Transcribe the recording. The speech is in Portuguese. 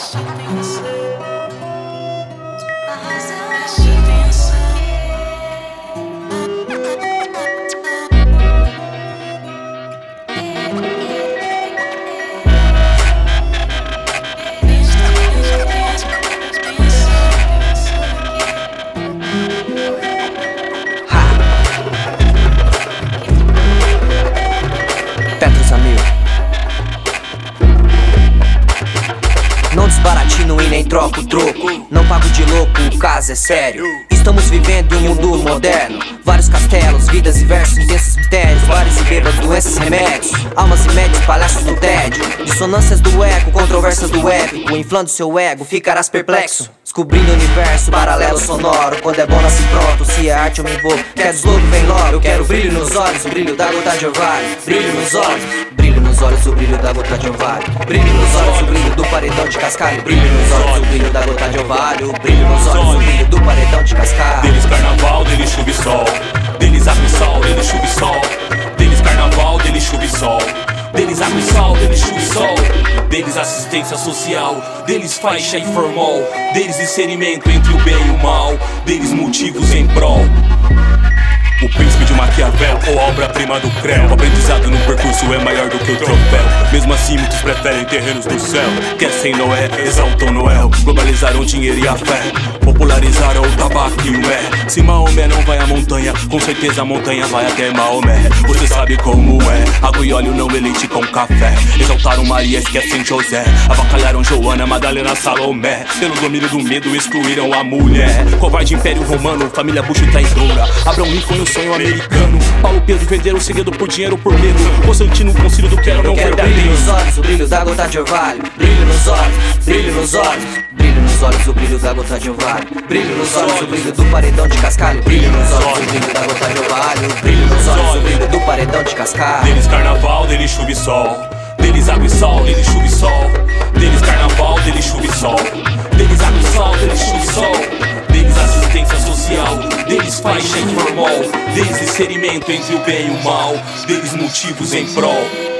she thinks. Nem troco troco. Não pago de louco, o caso é sério. Estamos vivendo um mundo moderno. Vários castelos, vidas e versos, intensos mistérios. Bares e bêbados, doenças e remédios. Almas e médios, palhaços do tédio. Dissonâncias do eco, controvérsias do épico. Inflando seu ego, ficarás perplexo. Descobrindo o universo, paralelo sonoro. Quando é bom, nasce pronto. Se é arte, eu me envolvo. Quer deslogo, vem logo. Eu quero brilho nos olhos, o brilho da gota de orvalho. Brilho nos olhos, brilho nos olhos, o brilho da gota de orvalho. Brilho nos olhos, o brilho paredão de cascalho. Brilho nos olhos, o brilho da gota de orvalho. Brilho nos olhos, o brilho do paredão de cascalho. Deles carnaval, deles chuva e sol. Deles água e sol, deles chuva e sol. Deles carnaval, deles chuva e sol. Deles água e sol, deles chuva e sol. Deles assistência social, deles faixa e formal. Deles discernimento entre o bem e o mal. Deles motivos em prol. Maquiavel ou obra-prima do Creu. O aprendizado no percurso é maior do que o troféu. Mesmo assim muitos preferem terrenos do céu. Querem Noé, exaltam Noel. Globalizaram dinheiro e a fé. Popularizaram o tabaco e o mé. Se Maomé não vai à montanha Com certeza a montanha vai até Maomé. Você sabe como é. Água e óleo não é leite com café. Exaltaram Maria, esquecem José. Avacalharam Joana, Madalena, Salomé. Pelo domínio do medo excluíram a mulher. Covarde Império Romano, família Bush traidora. Abraão Lincoln o sonho americano Paulo Pedro venderam o segredo por dinheiro por medo Constantino, concílio do quero não Quero brilho nos olhos, o brilho da gota de orvalho. Brilho nos olhos, brilho nos olhos. Brilho nos olhos, o brilho da gota de orvalho. Brilho nos olhos, o brilho do paredão de cascalho. Brilho nos olhos, o brilho da gota de orvalho. Brilho nos olhos, o brilho do paredão de cascalho. Deles carnaval, deles chuva e sol Deles água e sol, deles chuva e sol faixa informal discernimento entre o bem e o mal. Deles motivos em prol